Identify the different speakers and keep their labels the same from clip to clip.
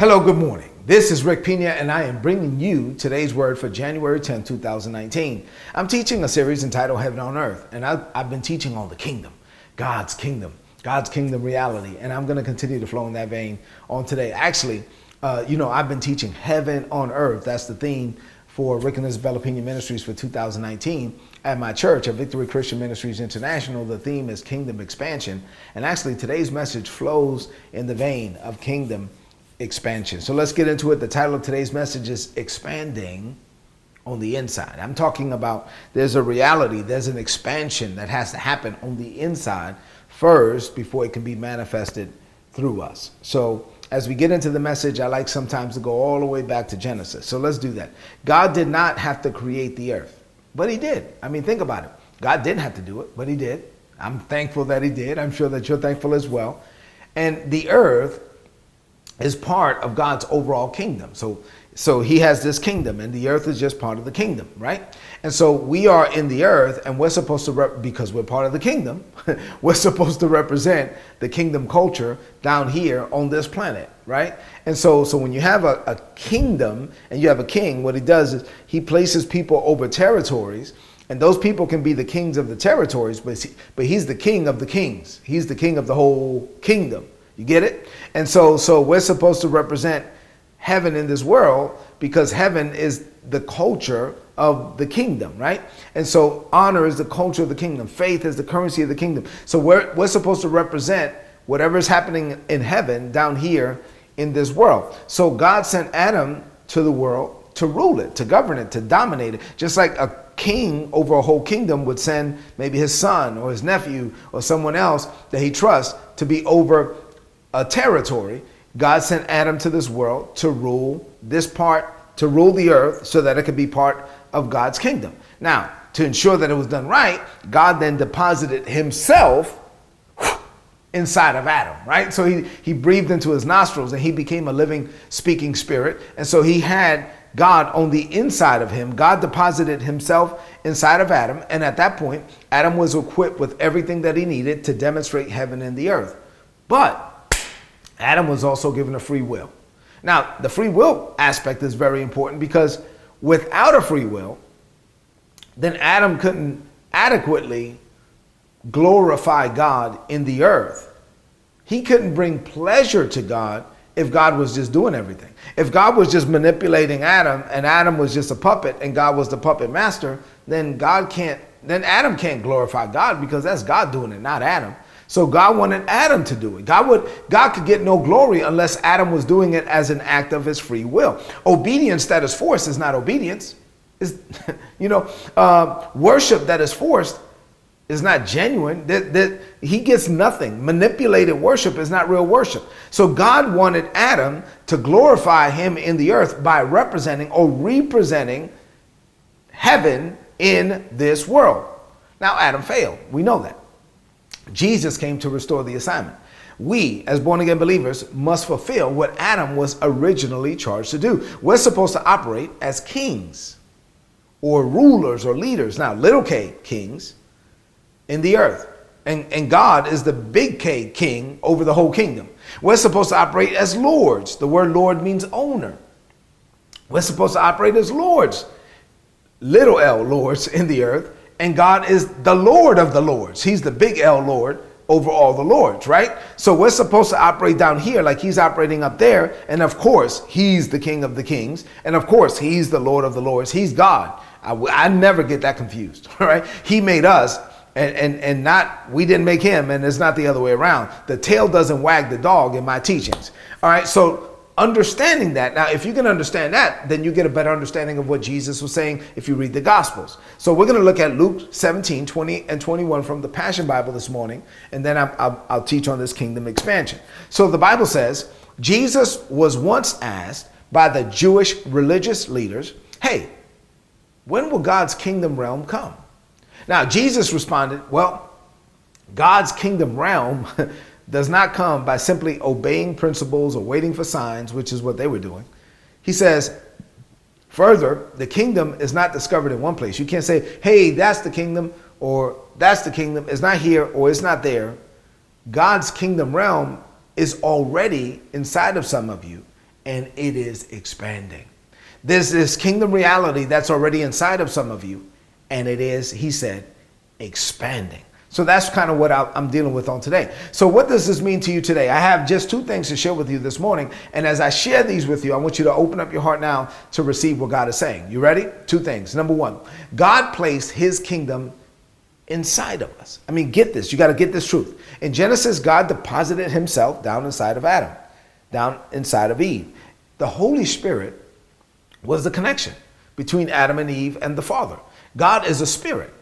Speaker 1: Hello, good morning. This is Rick Pina, and I am bringing you today's word for January 10, 2019. I'm teaching a series entitled Heaven on Earth, and I've, I've been teaching on the kingdom, God's kingdom, God's kingdom reality, and I'm going to continue to flow in that vein on today. Actually, uh, you know, I've been teaching Heaven on Earth. That's the theme for Rick and Isabella Pina Ministries for 2019. At my church, at Victory Christian Ministries International, the theme is Kingdom Expansion. And actually, today's message flows in the vein of Kingdom expansion. So let's get into it. The title of today's message is Expanding on the Inside. I'm talking about there's a reality, there's an expansion that has to happen on the inside first before it can be manifested through us. So as we get into the message, I like sometimes to go all the way back to Genesis. So let's do that. God did not have to create the earth, but He did. I mean, think about it. God didn't have to do it, but He did. I'm thankful that He did. I'm sure that you're thankful as well. And the earth is part of God's overall kingdom. So so he has this kingdom and the earth is just part of the kingdom, right? And so we are in the earth and we're supposed to rep- because we're part of the kingdom, we're supposed to represent the kingdom culture down here on this planet, right? And so so when you have a, a kingdom and you have a king, what he does is he places people over territories and those people can be the kings of the territories, but, but he's the king of the kings. He's the king of the whole kingdom. You get it? And so so we're supposed to represent heaven in this world because heaven is the culture of the kingdom, right? And so honor is the culture of the kingdom. Faith is the currency of the kingdom. So we're, we're supposed to represent whatever is happening in heaven down here in this world. So God sent Adam to the world to rule it, to govern it, to dominate it. Just like a king over a whole kingdom would send maybe his son or his nephew or someone else that he trusts to be over a territory, God sent Adam to this world to rule this part, to rule the earth so that it could be part of God's kingdom. Now, to ensure that it was done right, God then deposited himself inside of Adam, right? So he, he breathed into his nostrils and he became a living, speaking spirit. And so he had God on the inside of him. God deposited himself inside of Adam. And at that point, Adam was equipped with everything that he needed to demonstrate heaven and the earth. But Adam was also given a free will. Now, the free will aspect is very important because without a free will, then Adam couldn't adequately glorify God in the earth. He couldn't bring pleasure to God if God was just doing everything. If God was just manipulating Adam and Adam was just a puppet and God was the puppet master, then God can't then Adam can't glorify God because that's God doing it, not Adam. So God wanted Adam to do it. God would God could get no glory unless Adam was doing it as an act of his free will. Obedience that is forced is not obedience. Is you know uh, worship that is forced is not genuine. That, that he gets nothing. Manipulated worship is not real worship. So God wanted Adam to glorify him in the earth by representing or representing heaven in this world. Now Adam failed. We know that. Jesus came to restore the assignment. We, as born again believers, must fulfill what Adam was originally charged to do. We're supposed to operate as kings or rulers or leaders. Now, little k, kings in the earth. And, and God is the big K king over the whole kingdom. We're supposed to operate as lords. The word Lord means owner. We're supposed to operate as lords, little l lords in the earth and God is the Lord of the Lords. He's the big L Lord over all the Lords, right? So we're supposed to operate down here like He's operating up there. And of course, He's the King of the Kings. And of course, He's the Lord of the Lords. He's God. I, I never get that confused, right? He made us. And, and, and not we didn't make him and it's not the other way around the tail doesn't wag the dog in my teachings all right so understanding that. Now, if you can understand that, then you get a better understanding of what Jesus was saying if you read the Gospels. So we're going to look at Luke 17, 20, and 21 from the Passion Bible this morning, and then I'll, I'll, I'll teach on this kingdom expansion. So the Bible says Jesus was once asked by the Jewish religious leaders, Hey, when will God's kingdom realm come? Now, Jesus responded, Well, God's kingdom realm does not come by simply obeying principles or waiting for signs, which is what they were doing. He says, further, the kingdom is not discovered in one place. You can't say, hey, that's the kingdom, or that's the kingdom. It's not here, or it's not there. God's kingdom realm is already inside of some of you, and it is expanding. There's this kingdom reality that's already inside of some of you, and it is, he said, expanding. So that's kind of what I'm dealing with on today. So, what does this mean to you today? I have just two things to share with you this morning. And as I share these with you, I want you to open up your heart now to receive what God is saying. You ready? Two things. Number one, God placed his kingdom inside of us. I mean, get this. You got to get this truth. In Genesis, God deposited himself down inside of Adam, down inside of Eve. The Holy Spirit was the connection between Adam and Eve and the Father. God is a spirit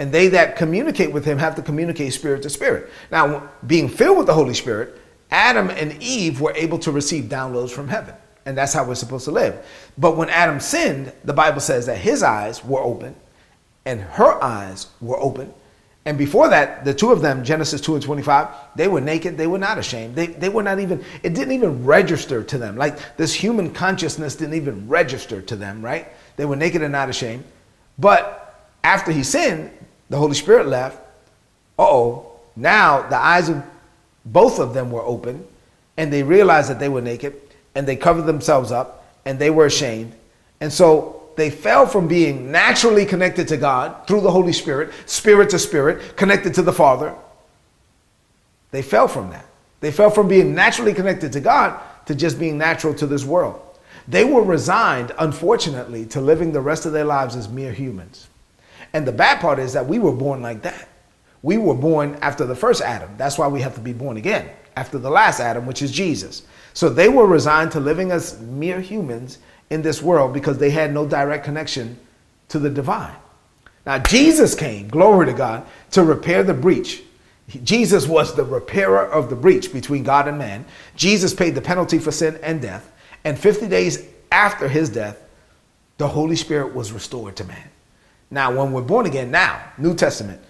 Speaker 1: and they that communicate with him have to communicate spirit to spirit. Now, being filled with the Holy Spirit, Adam and Eve were able to receive downloads from heaven. And that's how we're supposed to live. But when Adam sinned, the Bible says that his eyes were open and her eyes were open. And before that, the two of them, Genesis 2 and 25, they were naked. They were not ashamed. They, they were not even, it didn't even register to them. Like this human consciousness didn't even register to them, right? They were naked and not ashamed. But after he sinned, the Holy Spirit left. oh, now the eyes of both of them were open and they realized that they were naked and they covered themselves up and they were ashamed. And so they fell from being naturally connected to God through the Holy Spirit, spirit to spirit, connected to the Father. They fell from that. They fell from being naturally connected to God to just being natural to this world. They were resigned, unfortunately, to living the rest of their lives as mere humans. And the bad part is that we were born like that. We were born after the first Adam. That's why we have to be born again, after the last Adam, which is Jesus. So they were resigned to living as mere humans in this world because they had no direct connection to the divine. Now, Jesus came, glory to God, to repair the breach. Jesus was the repairer of the breach between God and man. Jesus paid the penalty for sin and death. And 50 days after his death, the Holy Spirit was restored to man. Now, when we're born again, now, New Testament,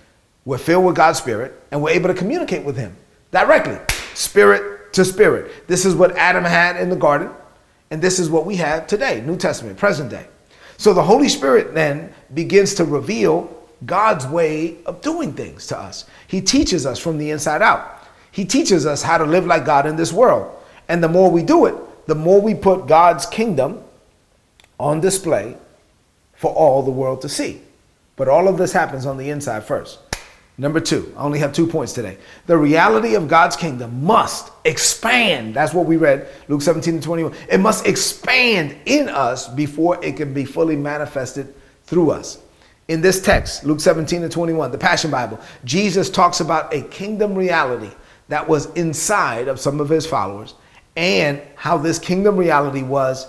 Speaker 1: we're filled with God's Spirit and we're able to communicate with Him directly, spirit to spirit. This is what Adam had in the garden, and this is what we have today, New Testament, present day. So the Holy Spirit then begins to reveal God's way of doing things to us. He teaches us from the inside out. He teaches us how to live like God in this world. And the more we do it, the more we put God's kingdom on display for all the world to see. But all of this happens on the inside first. Number two, I only have two points today. The reality of God's kingdom must expand. That's what we read, Luke 17 and 21. It must expand in us before it can be fully manifested through us. In this text, Luke 17 and 21, the Passion Bible, Jesus talks about a kingdom reality that was inside of some of his followers and how this kingdom reality was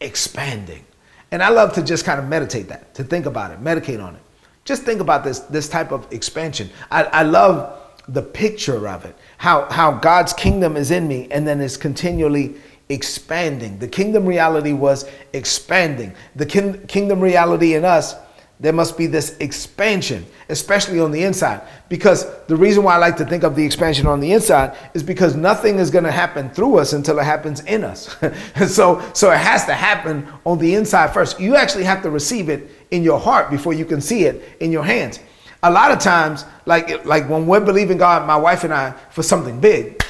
Speaker 1: expanding. And I love to just kind of meditate that, to think about it, meditate on it. Just think about this, this type of expansion. I, I love the picture of it, how, how God's kingdom is in me and then is continually expanding. The kingdom reality was expanding. The kin- kingdom reality in us there must be this expansion, especially on the inside. Because the reason why I like to think of the expansion on the inside is because nothing is going to happen through us until it happens in us. so, so it has to happen on the inside first. You actually have to receive it in your heart before you can see it in your hands. A lot of times, like, like when we're believing God, my wife and I, for something big,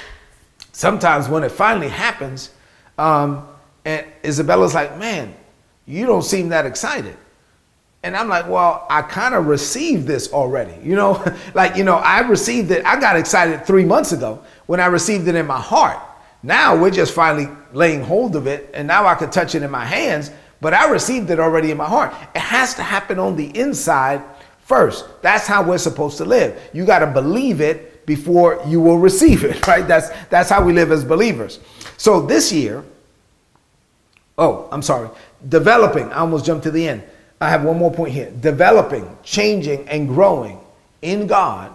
Speaker 1: sometimes when it finally happens, um, and Isabella's like, man, you don't seem that excited. And I'm like, well, I kind of received this already. You know, like, you know, I received it. I got excited three months ago when I received it in my heart. Now we're just finally laying hold of it, and now I can touch it in my hands, but I received it already in my heart. It has to happen on the inside first. That's how we're supposed to live. You got to believe it before you will receive it, right? That's that's how we live as believers. So this year, oh, I'm sorry, developing, I almost jumped to the end I have one more point here. Developing, changing, and growing in God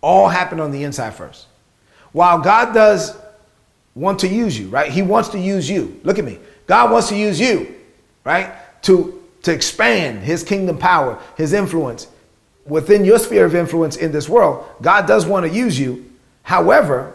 Speaker 1: all happen on the inside first. While God does want to use you, right? He wants to use you. Look at me. God wants to use you, right? To, to expand his kingdom power, his influence within your sphere of influence in this world. God does want to use you. However,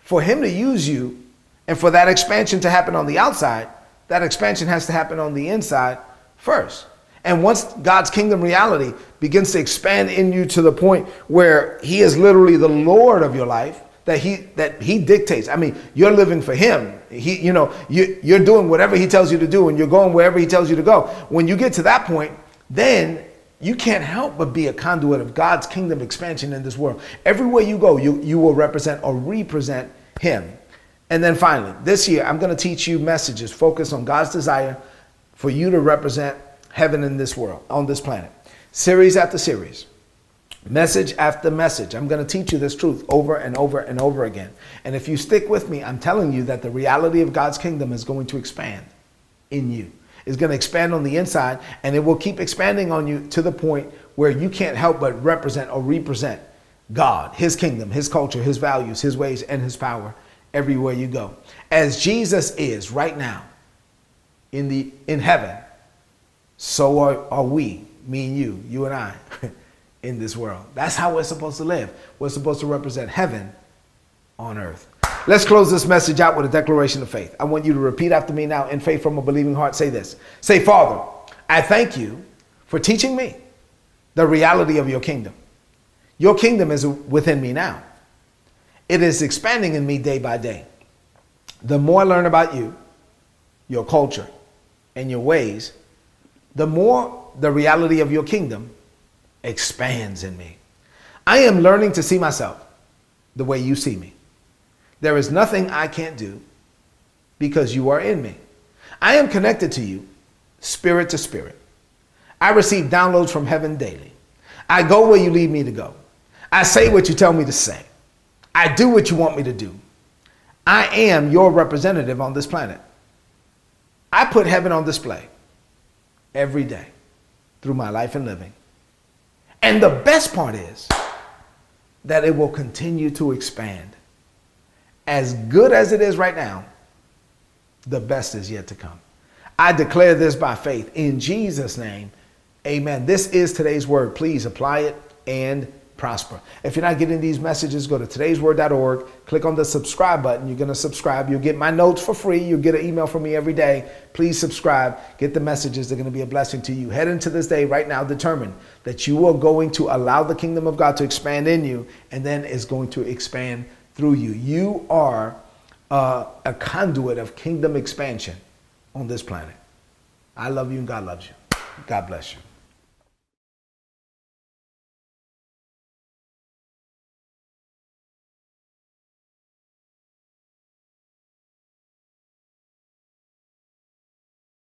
Speaker 1: for him to use you and for that expansion to happen on the outside, that expansion has to happen on the inside first. And once God's kingdom reality begins to expand in you to the point where He is literally the Lord of your life, that he that he dictates. I mean, you're living for him. He, you know, you you're doing whatever he tells you to do, and you're going wherever he tells you to go. When you get to that point, then you can't help but be a conduit of God's kingdom expansion in this world. Everywhere you go, you, you will represent or represent him. And then finally, this year, I'm going to teach you messages focused on God's desire for you to represent heaven in this world, on this planet. Series after series, message after message. I'm going to teach you this truth over and over and over again. And if you stick with me, I'm telling you that the reality of God's kingdom is going to expand in you. It's going to expand on the inside, and it will keep expanding on you to the point where you can't help but represent or represent God, His kingdom, His culture, His values, His ways, and His power everywhere you go. As Jesus is right now in the in heaven, so are, are we, me and you, you and I, in this world. That's how we're supposed to live. We're supposed to represent heaven on earth. Let's close this message out with a declaration of faith. I want you to repeat after me now in faith from a believing heart. Say this. Say, Father, I thank you for teaching me the reality of your kingdom. Your kingdom is within me now. It is expanding in me day by day. The more I learn about you, your culture, and your ways, the more the reality of your kingdom expands in me. I am learning to see myself the way you see me. There is nothing I can't do because you are in me. I am connected to you, spirit to spirit. I receive downloads from heaven daily. I go where you lead me to go. I say what you tell me to say. I do what you want me to do. I am your representative on this planet. I put heaven on display every day through my life and living. And the best part is that it will continue to expand. As good as it is right now, the best is yet to come. I declare this by faith in Jesus' name. Amen. This is today's word. Please apply it and prosper. If you're not getting these messages, go to today'sword.org, click on the subscribe button. You're going to subscribe. You'll get my notes for free. You'll get an email from me every day. Please subscribe. Get the messages. They're going to be a blessing to you. Head into this day right now, determined that you are going to allow the kingdom of God to expand in you, and then it's going to expand through you. You are uh, a conduit of kingdom expansion on this planet. I love you and God loves you. God bless you.